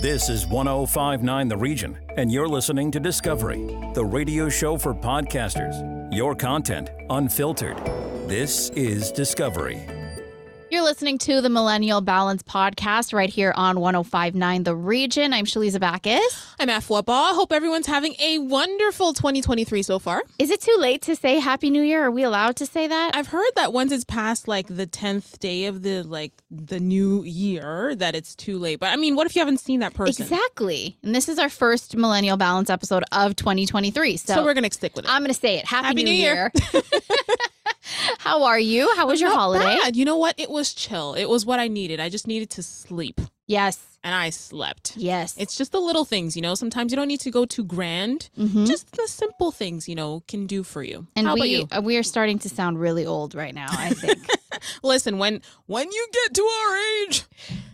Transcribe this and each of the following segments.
This is 1059 The Region, and you're listening to Discovery, the radio show for podcasters. Your content unfiltered. This is Discovery. Listening to the Millennial Balance podcast right here on 1059 The Region. I'm Shaliza Bacchus. I'm Afwaba. Hope everyone's having a wonderful 2023 so far. Is it too late to say Happy New Year? Are we allowed to say that? I've heard that once it's past like the 10th day of the like the new year that it's too late. But I mean, what if you haven't seen that person? Exactly. And this is our first Millennial Balance episode of 2023. So, So we're going to stick with it. I'm going to say it. Happy, Happy New, New Year. How are you? How was your Not holiday? bad. You know what? It was chill. It was what I needed. I just needed to sleep. Yes. And I slept. Yes. It's just the little things, you know. Sometimes you don't need to go too grand. Mhm. Just the simple things, you know, can do for you. and How about we you? uh, we are starting to sound really old right now, I think. Listen, when when you get to our age,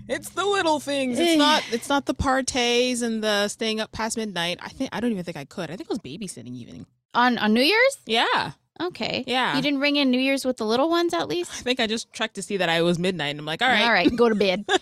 it's the little things. It's not it's not the parties and the staying up past midnight. I think I don't even think I could. I think it was babysitting even. on on New Year's? Yeah. Okay. Yeah. You didn't ring in New Year's with the little ones at least? I think I just checked to see that I was midnight and I'm like, all right. All right, go to bed.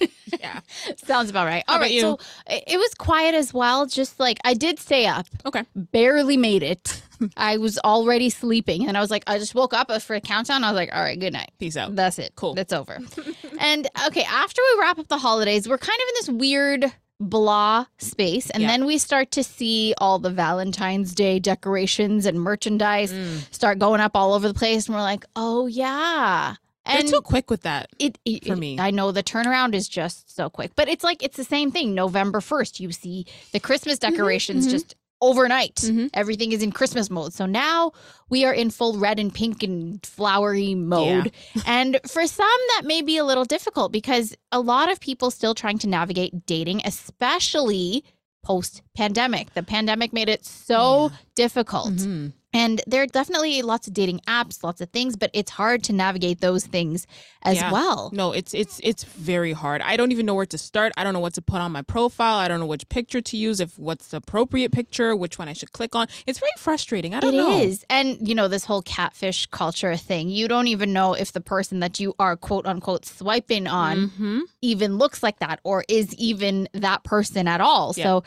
Yeah. Sounds about right. All about right, you? so it was quiet as well. Just like I did stay up, Okay. barely made it. I was already sleeping, and I was like, I just woke up for a countdown. I was like, all right, good night. Peace out. That's it. Cool. That's over. and okay, after we wrap up the holidays, we're kind of in this weird blah space, and Yeah. then we start to see all the Valentine's Day decorations and merchandise Mm. start going up all over the place, and we're like, oh yeah. They're And too quick with that. it, it- for it- me. I know the turnaround is just so quick, but it's like it's the same thing. November first, you see the Christmas decorations mhm. just overnight. Mhm. Everything is in Christmas mode. So now we are in full red and pink and flowery mode. and for some, that may be a little difficult because a lot of people still trying to navigate dating, especially post pandemic. The pandemic made it so difficult. Mhm. And there are definitely lots of dating apps, lots of things, but it's hard to navigate those things as Yeah. well. No, it's it's it's very hard. I don't even know where to start. I don't know what to put on my profile. I don't know which picture to use, if what's the appropriate picture, which one I should click on. It's very frustrating. I don't is, know. It is. And, you know, this whole catfish culture thing, you don't even know if the person that you are quote unquote swiping on Mhm. even looks like that or is even that person at all. Yeah. So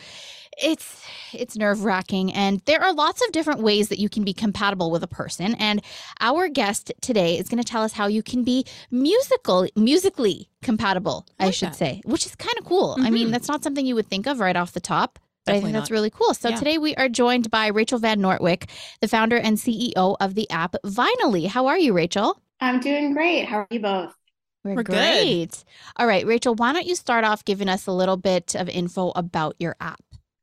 it's it's nerve-wracking and there are lots of different ways that you can be compatible with a person and our guest today is going to tell us how you can be musical musically compatible, I I, should that. say, which is kind of cool. I mean, Mhm. that's not something you would think of right off the top. But I think that's not. really cool. So Yeah. today we are joined by Rachel Van Nortwick, the founder and CEO of the app Vinylly. How are you, Rachel? I'm doing great. How are you both? We're, We're good. great. All right, Rachel, why don't you start off giving us a little bit of info about your app?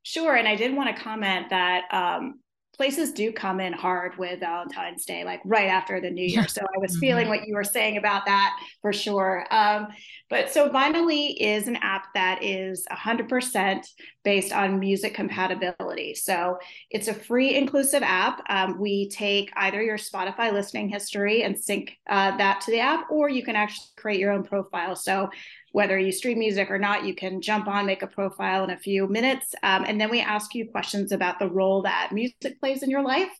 Sure. And I did want to comment that um, places do come in hard with Valentine's Day, like right after the new year. So I was Mhm. feeling what you were saying about that for sure. Um, but so Vinylly is an app that is 100% based on music compatibility. So it's a free, inclusive app. Um, we take either your Spotify listening history and sync uh, that to the app, or you can actually create your own profile. So whether you stream music or not, you can jump on, make a profile in a few minutes. Um, and then we ask you questions about the role that music plays in your life.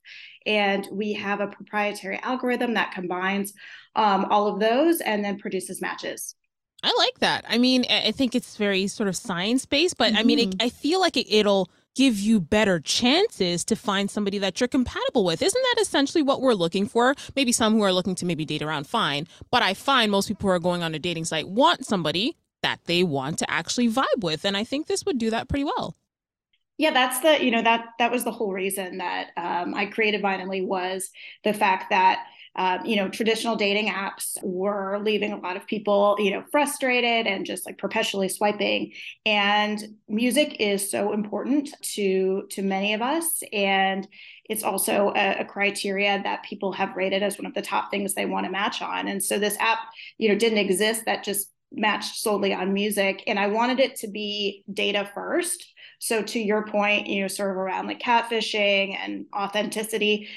And we have a proprietary algorithm that combines um, all of those and then produces matches. I like that. I mean, I think it's very sort of science based, but I mean, it, I feel like it, it'll give you better chances to find somebody that you're compatible with. Isn't that essentially what we're looking for? Maybe some who are looking to maybe date around fine, but I find most people who are going on a dating site want somebody that they want to actually vibe with, and I think this would do that pretty well. Yeah, that's the you know that that was the whole reason that um, I created Vinylly was the fact that um, you know traditional dating apps were leaving a lot of people you know frustrated and just like perpetually swiping. And music is so important to to many of us, and it's also a, a criteria that people have rated as one of the top things they want to match on. And so this app you know didn't exist that just matched solely on music, and I wanted it to be data first. So to your point, you know, sort of around like catfishing and authenticity,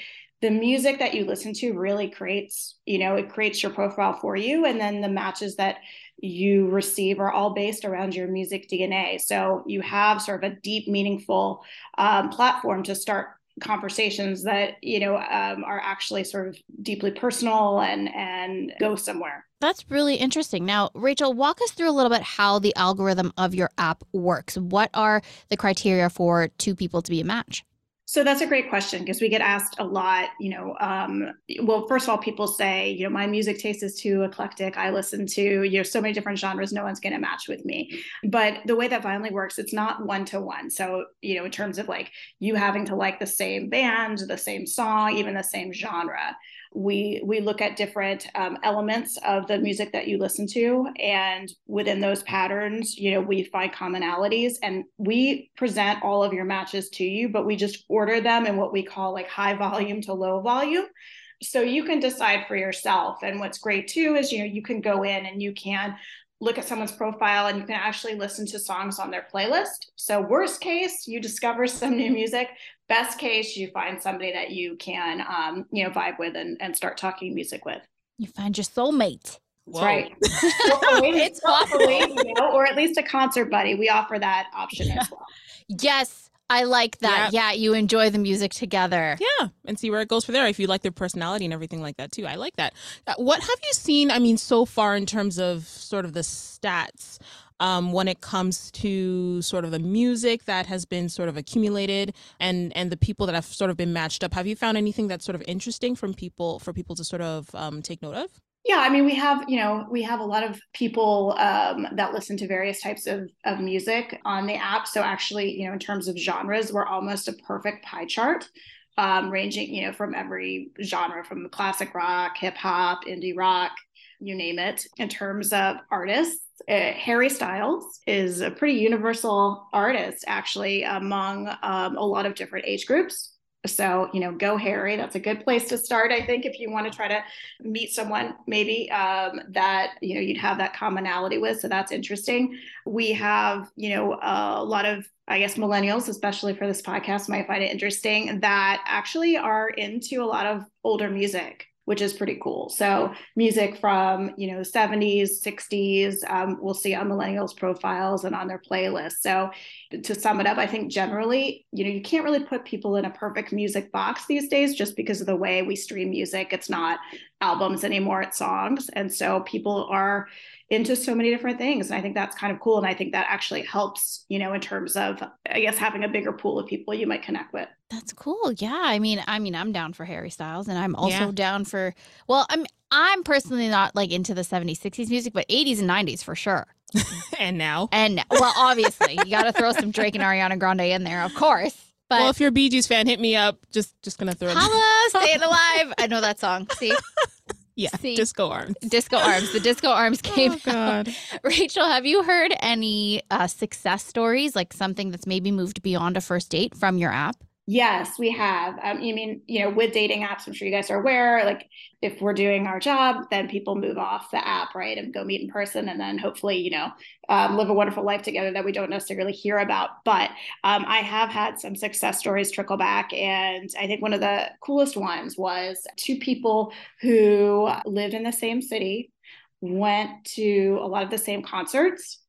the music that you listen to really creates, you know, it creates your profile for you. And then the matches that you receive are all based around your music DNA. So you have sort of a deep, meaningful um, platform to start conversations that you know um, are actually sort of deeply personal and and go somewhere that's really interesting now rachel walk us through a little bit how the algorithm of your app works what are the criteria for two people to be a match so that's a great question because we get asked a lot. You know, um, well, first of all, people say, you know, my music taste is too eclectic. I listen to you know so many different genres. No one's going to match with me. But the way that Vinylly works, it's not one to one. So you know, in terms of like you having to like the same band, the same song, even the same genre we we look at different um, elements of the music that you listen to and within those patterns you know we find commonalities and we present all of your matches to you but we just order them in what we call like high volume to low volume. So you can decide for yourself and what's great too is you know you can go in and you can look at someone's profile and you can actually listen to songs on their playlist. So, worst case, you discover some new music. Best case, you find somebody that you can, um, you know, vibe with and, and start talking music with. You find your soulmate. That's right. it's possible, you know, or at least a concert buddy. We offer that option yeah. as well. Yes, I like that. Yep. Yeah, you enjoy the music together. Yeah, and see where it goes from there. If you like their personality and everything like that too, I like that. Uh, what have you seen? I mean, so far in terms of sort of the stats. Um, when it comes to sort of the music that has been sort of accumulated and and the people that have sort of been matched up have you found anything that's sort of interesting from people for people to sort of um, take note of yeah, I mean, we have, you know, we have a lot of people um, that listen to various types of, of music on the app. So actually, you know, in terms of genres, we're almost a perfect pie chart, um, ranging, you know, from every genre, from classic rock, hip hop, indie rock, you name it. In terms of artists, uh, Harry Styles is a pretty universal artist, actually, among um, a lot of different age groups. So, you know, go Harry. That's a good place to start, I think, if you want to try to meet someone maybe um, that, you know, you'd have that commonality with. So that's interesting. We have, you know, a lot of, I guess, millennials, especially for this podcast, might find it interesting that actually are into a lot of older music which is pretty cool. So music from you know 70s, 60s, um, we'll see on millennials profiles and on their playlists. So to sum it up, I think generally, you know, you can't really put people in a perfect music box these days just because of the way we stream music. It's not albums anymore, it's songs. And so people are into so many different things. And I think that's kind of cool. And I think that actually helps, you know, in terms of, I guess, having a bigger pool of people you might connect with. That's cool. Yeah. I mean, I mean, I'm down for Harry Styles and I'm also yeah. down for, well, I'm, I'm personally not like into the 70s, 60s music, but 80s and 90s for sure. and now? And well, obviously, you got to throw some Drake and Ariana Grande in there, of course. But well, if you're a Bee Gees fan, hit me up. Just just gonna throw. Holla, staying alive. I know that song. See. Yeah, See, disco arms. Disco arms. The disco arms oh, came oh, God. Out. Rachel, have you heard any uh, success stories, like something that's maybe moved beyond a first date from your app? Yes, we have. Um, I mean, you know, with dating apps, I'm sure you guys are aware, like if we're doing our job, then people move off the app, right, and go meet in person, and then hopefully, you know, um, live a wonderful life together that we don't necessarily hear about. But um, I have had some success stories trickle back, and I think one of the coolest ones was two people who lived in the same city, went to a lot of the same concerts,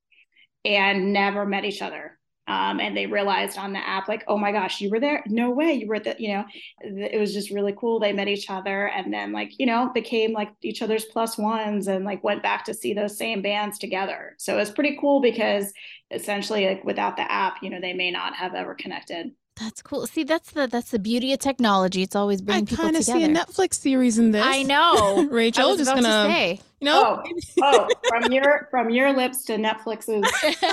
and never met each other um, and they realized on the app like oh my gosh you were there no way you were the you know it was just really cool they met each other and then like you know became like each other's plus ones and like went back to see those same bands together so it's pretty cool because essentially like without the app you know they may not have ever connected that's cool. See, that's the that's the beauty of technology. It's always bringing I people together. I kind of see a Netflix series in this. I know, Rachel. I was just gonna say, you know, oh, oh, from your from your lips to Netflix's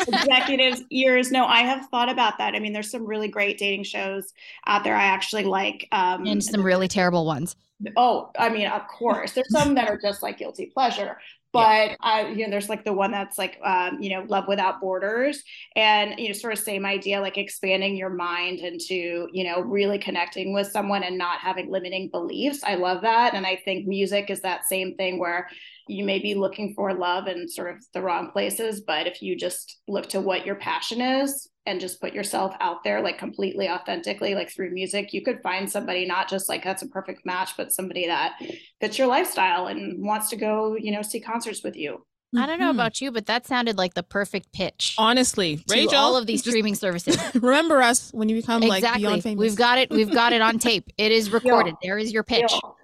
executives' ears. No, I have thought about that. I mean, there's some really great dating shows out there. I actually like, um, and some really terrible ones. Oh, I mean, of course, there's some that are just like guilty pleasure, but yeah. uh, you know there's like the one that's like um, you know love without borders and you know sort of same idea like expanding your mind into you know really connecting with someone and not having limiting beliefs i love that and i think music is that same thing where you may be looking for love in sort of the wrong places but if you just look to what your passion is and just put yourself out there like completely authentically like through music you could find somebody not just like that's a perfect match but somebody that fits your lifestyle and wants to go you know see concerts with you I don't know Mhm. about you, but that sounded like the perfect pitch Honestly, to Rachel, all of these streaming services. remember us when you become like exactly. beyond famous. We've got it. We've got it on tape. It is recorded. There is your pitch. Deal.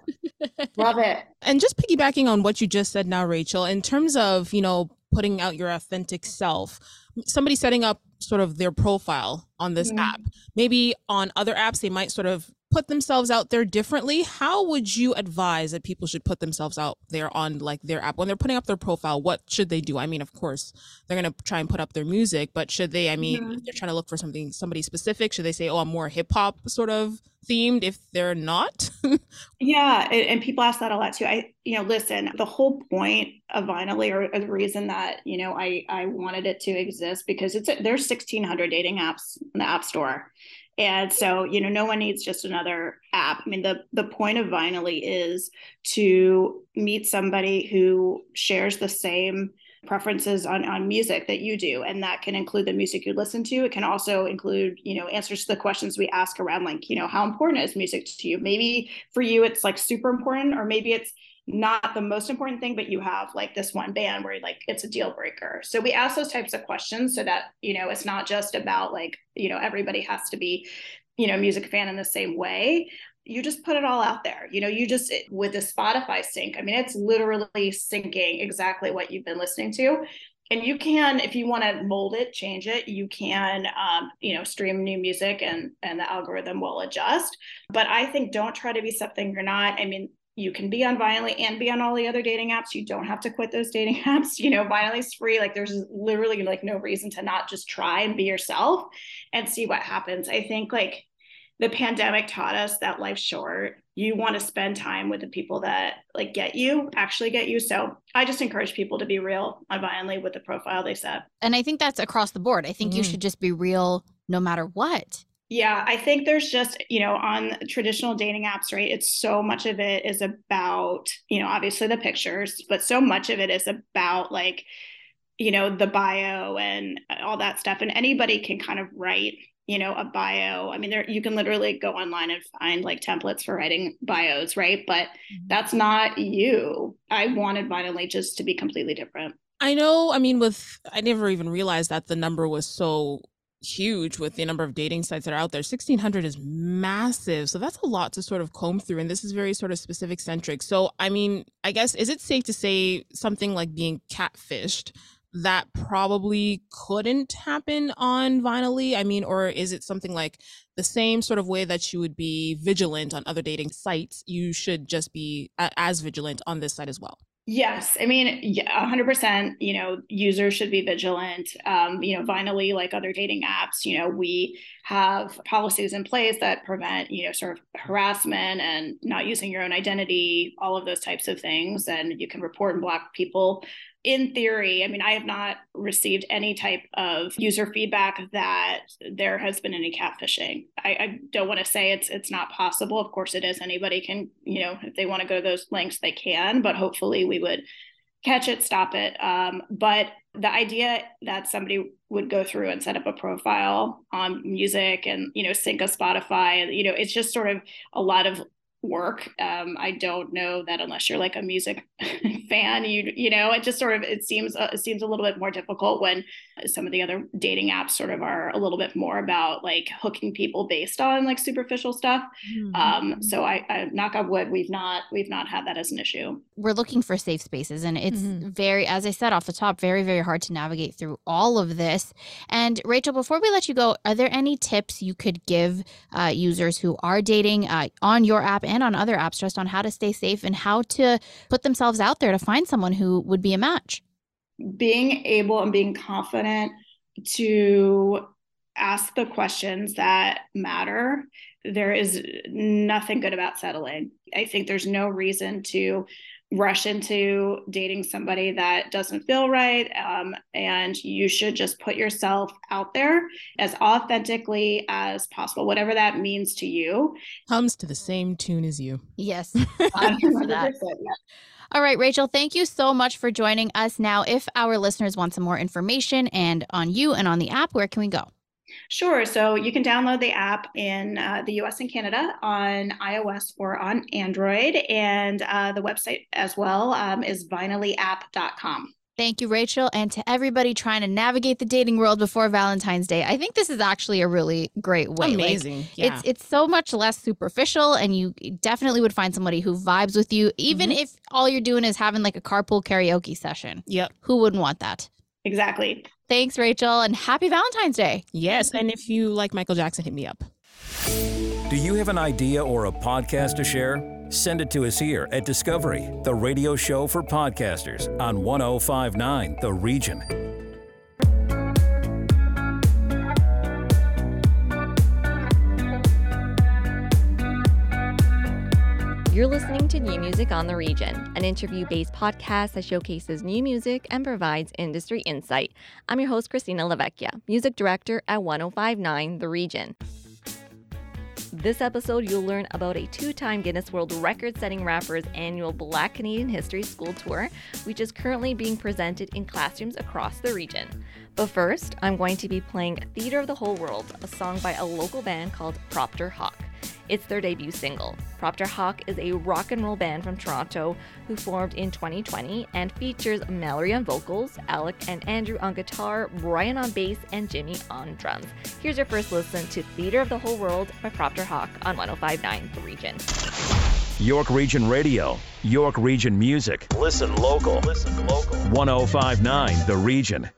Love it. And just piggybacking on what you just said now, Rachel, in terms of, you know, putting out your authentic self, somebody setting up sort of their profile on this Mhm. app, maybe on other apps, they might sort of put themselves out there differently. How would you advise that people should put themselves out there on like their app when they're putting up their profile? What should they do? I mean, of course, they're going to try and put up their music, but should they, I mean, Mhm. if they're trying to look for something, somebody specific, should they say, oh, I'm more hip hop sort of themed if they're not? Yeah, and, and people ask that a lot too. I, you know, listen, the whole point of Vinylly, or, or the reason that you know I I wanted it to exist because it's a, there's 1,600 dating apps in the App Store, and so you know no one needs just another app. I mean, the the point of Vinylly is to meet somebody who shares the same preferences on on music that you do. And that can include the music you listen to. It can also include you know answers to the questions we ask around like you know how important is music to you? Maybe for you it's like super important or maybe it's not the most important thing but you have like this one band where like it's a deal breaker so we ask those types of questions so that you know it's not just about like you know everybody has to be you know music fan in the same way you just put it all out there. You know, you just with the Spotify sync, I mean, it's literally syncing exactly what you've been listening to. And you can, if you want to mold it, change it, you can, um, you know, stream new music and and the algorithm will adjust. But I think don't try to be something you're not. I mean, you can be on Vinylly and be on all the other dating apps. You don't have to quit those dating apps. You know, Vinylly's free. Like there's literally like no reason to not just try and be yourself and see what happens. I think like the pandemic taught us that life's short. You want to spend time with the people that like get you, actually get you. So I just encourage people to be real on Vinylly with the profile they set. And I think that's across the board. I think you Mm. should just be real no matter what. Yeah, I think there's just, you know, on traditional dating apps, right? It's so much of it is about, you know, obviously the pictures, but so much of it is about like, you know, the bio and uh, all that stuff. And anybody can kind of write, you know, a bio. I mean, there you can literally go online and find like templates for writing bios, right? But mm-hmm. that's not you. I wanted Vinylly just to be completely different. I know. I mean, with I never even realized that the number was so huge with the number of dating sites that are out there. 1600 is massive. So that's a lot to sort of comb through. And this is very sort of specific centric. So, I mean, I guess, is it safe to say something like being catfished? That probably couldn't happen on Vinylly. I mean, or is it something like the same sort of way that you would be vigilant on other dating sites? You should just be as vigilant on this site as well. Yes, I mean, yeah, 100%, you know, users should be vigilant. Um, you know, Vinylly, like other dating apps, you know, we have policies in place that prevent, you know, sort of harassment and not using your own identity, all of those types of things. And you can report and block people. In theory, I mean, I have not received any type of user feedback that there has been any catfishing. I, I don't want to say it's it's not possible. Of course, it is. Anybody can, you know, if they want to go to those links, they can. But hopefully, we would catch it, stop it. Um, but the idea that somebody would go through and set up a profile on music and you know sync a Spotify, you know, it's just sort of a lot of work. Um, I don't know that unless you're like a music fan, you you know, it just sort of it seems uh, it seems a little bit more difficult when some of the other dating apps sort of are a little bit more about like hooking people based on like superficial stuff. Um, so I, I knock on wood, we've not we've not had that as an issue. We're looking for safe spaces, and it's Mhm. very, as I said off the top, very, very hard to navigate through all of this. And Rachel, before we let you go, are there any tips you could give uh, users who are dating uh, on your app and on other apps just on how to stay safe and how to put themselves out there to find someone who would be a match? being able and being confident to ask the questions that matter. There is nothing good about settling. I think there's no reason to rush into dating somebody that doesn't feel right. Um, and you should just put yourself out there as authentically as possible, whatever that means to you. Comes to the same tune as you. Yes, I'm here for that. 100%, yeah. All right, Rachel, thank you so much for joining us. Now, if our listeners want some more information and on you and on the app, where can we go? Sure. So you can download the app in uh, the US and Canada on iOS or on Android. And uh, the website as well um, is vinylyapp.com. Thank you, Rachel. And to everybody trying to navigate the dating world before Valentine's Day, I think this is actually a really great way. Amazing. Like, yeah. It's it's so much less superficial, and you definitely would find somebody who vibes with you, even Mhm. if all you're doing is having like a carpool karaoke session. yep. Who wouldn't want that? Exactly. Thanks, Rachel, and happy Valentine's Day. Yes. And if you like Michael Jackson, hit me up. Do you have an idea or a podcast to share? Send it to us here at Discovery, the radio show for podcasters on 1059 The Region. You're listening to New Music on the Region, an interview based podcast that showcases new music and provides industry insight. I'm your host, Christina Lavecchia, music director at 1059 The Region. This episode, you'll learn about a two time Guinness World Record setting rapper's annual Black Canadian History School Tour, which is currently being presented in classrooms across the region. But first, I'm going to be playing Theater of the Whole World, a song by a local band called Propter Hawk. It's their debut single. Propter Hawk is a rock and roll band from Toronto who formed in 2020 and features Mallory on vocals, Alec and Andrew on guitar, Brian on bass, and Jimmy on drums. Here's your first listen to Theater of the Whole World by Propter Hawk on 1059 The Region. York Region Radio, York Region Music. Listen local. Listen local. 1059 The Region.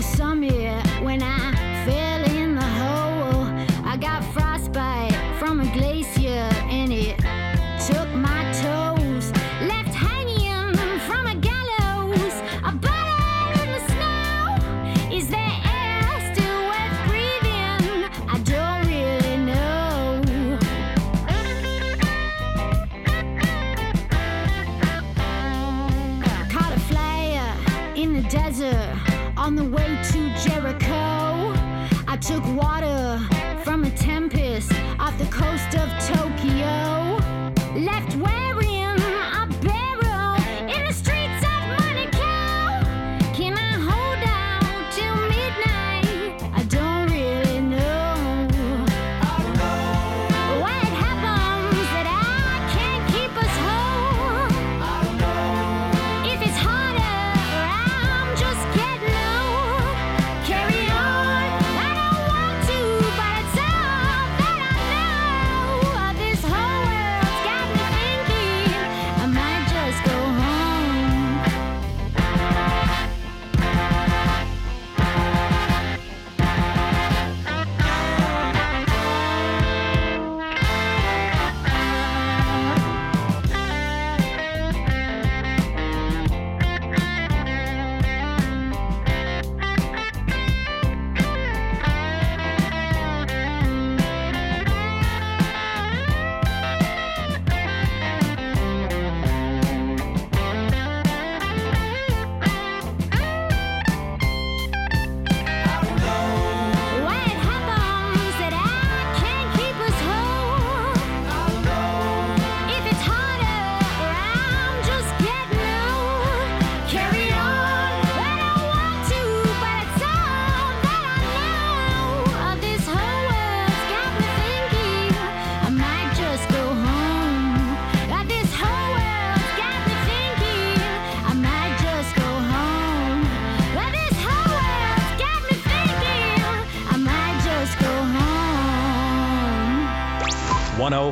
To a took water from a tempest off the coast of Tokyo.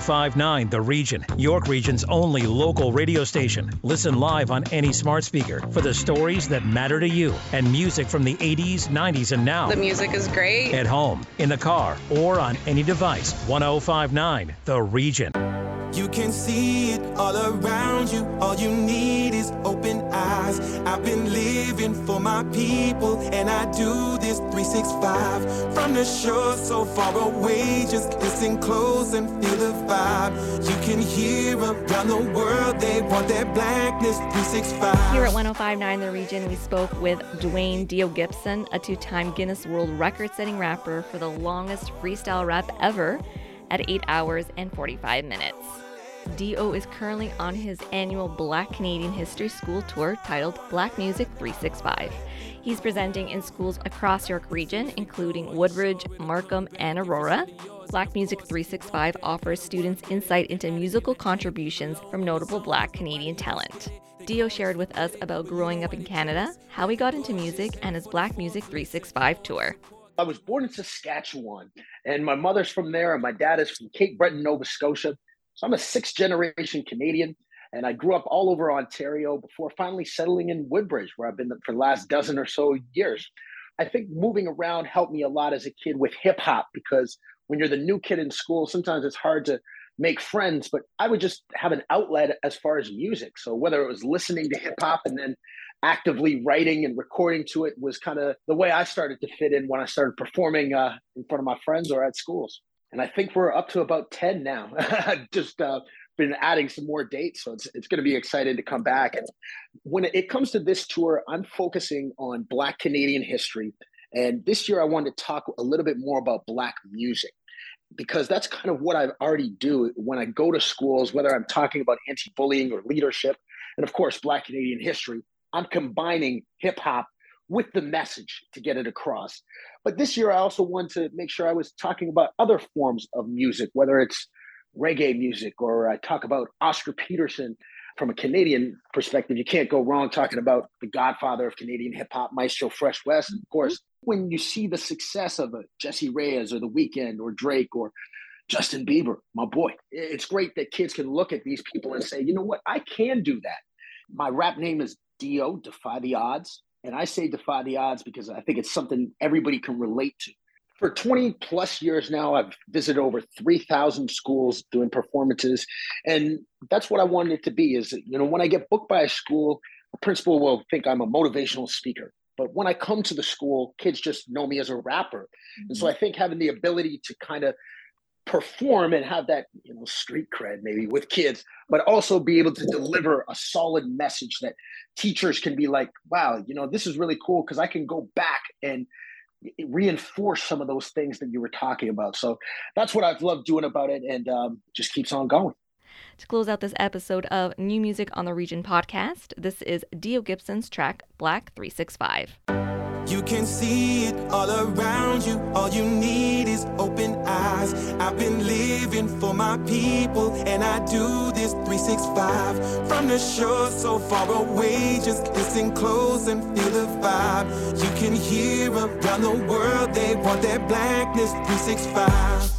1059 The Region, York Region's only local radio station. Listen live on any smart speaker for the stories that matter to you and music from the 80s, 90s, and now. The music is great. At home, in the car, or on any device. 1059 The Region. You can see it all around you. All you need is open eyes. I've been living for my people, and I do this 365 from the shore so far away. Just listen close and feel the vibe. You can hear around the world they want that blackness 365. Here at 1059 The Region, we spoke with Dwayne Dio Gibson, a two time Guinness World Record setting rapper for the longest freestyle rap ever at 8 hours and 45 minutes. Dio is currently on his annual Black Canadian History School tour titled Black Music 365. He's presenting in schools across York Region, including Woodbridge, Markham, and Aurora. Black Music 365 offers students insight into musical contributions from notable Black Canadian talent. Dio shared with us about growing up in Canada, how he got into music, and his Black Music 365 tour. I was born in Saskatchewan, and my mother's from there, and my dad is from Cape Breton, Nova Scotia. So I'm a sixth generation Canadian, and I grew up all over Ontario before finally settling in Woodbridge, where I've been for the last dozen or so years. I think moving around helped me a lot as a kid with hip hop because when you're the new kid in school, sometimes it's hard to make friends, but I would just have an outlet as far as music. So whether it was listening to hip hop and then actively writing and recording to it was kind of the way I started to fit in when I started performing uh, in front of my friends or at schools and I think we're up to about ten now. Just uh, been adding some more dates, so it's it's going to be exciting to come back. And when it comes to this tour, I'm focusing on Black Canadian history, and this year I wanted to talk a little bit more about Black music because that's kind of what I already do when I go to schools, whether I'm talking about anti-bullying or leadership, and of course Black Canadian history. I'm combining hip hop with the message to get it across. But this year, I also wanted to make sure I was talking about other forms of music, whether it's reggae music or I talk about Oscar Peterson from a Canadian perspective. You can't go wrong talking about the godfather of Canadian hip hop, Maestro Fresh Wes. And of mm-hmm. course, when you see the success of uh, a Jessie Reyez or The Weeknd or Drake or Justin Bieber, my boy, it's great that kids can look at these people and say, you know what, I can do that. My rap name is Dio, Defy the Odds. And I say defy the odds because I think it's something everybody can relate to. For 20 plus years now, I've visited over 3,000 schools doing performances. And that's what I wanted it to be is, you know, when I get booked by a school, a principal will think I'm a motivational speaker. But when I come to the school, kids just know me as a rapper. Mm-hmm. And so mm-hmm. I think having the ability to kind of perform and have that you know street cred maybe with kids but also be able to deliver a solid message that teachers can be like wow you know this is really cool because i can go back and reinforce some of those things that you were talking about so that's what i've loved doing about it and um, just keeps on going to close out this episode of New Music on the Region podcast, this is Dio Gibson's track Black 365. You can see it all around you. All you need is open eyes. I've been living for my people, and I do this 365 from the shore so far away. Just listen close and feel the vibe. You can hear around the world they want that blackness 365.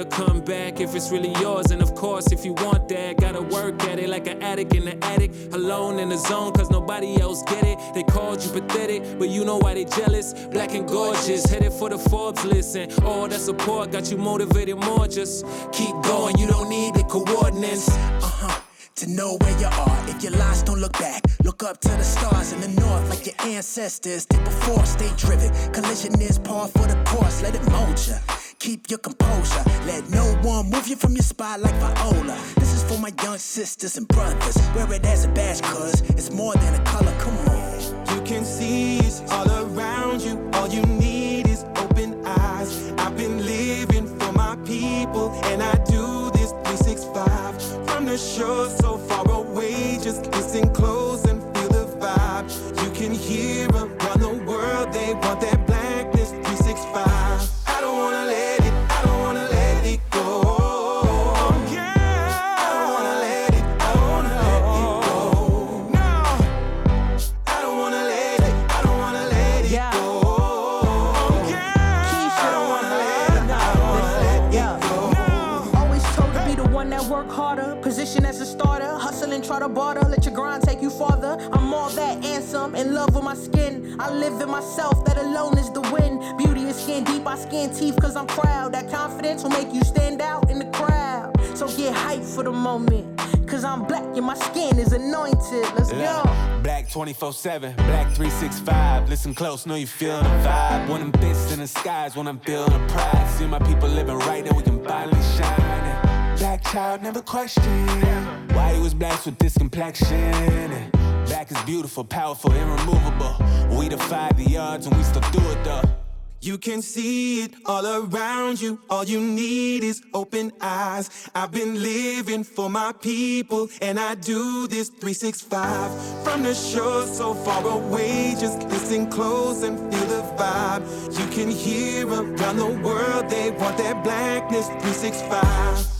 It'll come back if it's really yours. And of course, if you want that, gotta work at it like an addict in the attic. Alone in the zone, cause nobody else get it. They called you pathetic, but you know why they jealous. Black and gorgeous, headed for the Forbes list. And all that support got you motivated more. Just keep going, you don't need the coordinates. Uh huh to know where you are. If you're lost, don't look back. Look up to the stars in the north like your ancestors did before. Stay driven. Collision is par for the course. Let it mold you. Keep your composure. Let no one move you from your spot like Viola. This is for my young sisters and brothers. Wear it as a badge, cuz it's more than a color. Come on. You can see it's all around you. All you need is open eyes. I've been living for my people, and I do this 365 from the shore so far away. Just listen try to barter, let your grind take you farther. I'm all that and some, in love with my skin. I live in myself, that alone is the win. Beauty is skin deep, I skin teeth cause I'm proud. That confidence will make you stand out in the crowd. So get hype for the moment. Cause I'm black and my skin is anointed. Let's go. Black 24 7, black 365. Listen close, know you feeling the vibe. When I'm bits in the skies, when I'm feeling the pride. See my people living right, then we can finally shine. Black child, never question why he was blessed with this complexion. Black is beautiful, powerful, irremovable. We defy the odds and we still do it though. You can see it all around you. All you need is open eyes. I've been living for my people, and I do this 365. From the shore so far away, just listen close and feel the vibe. You can hear around the world, they want that blackness 365.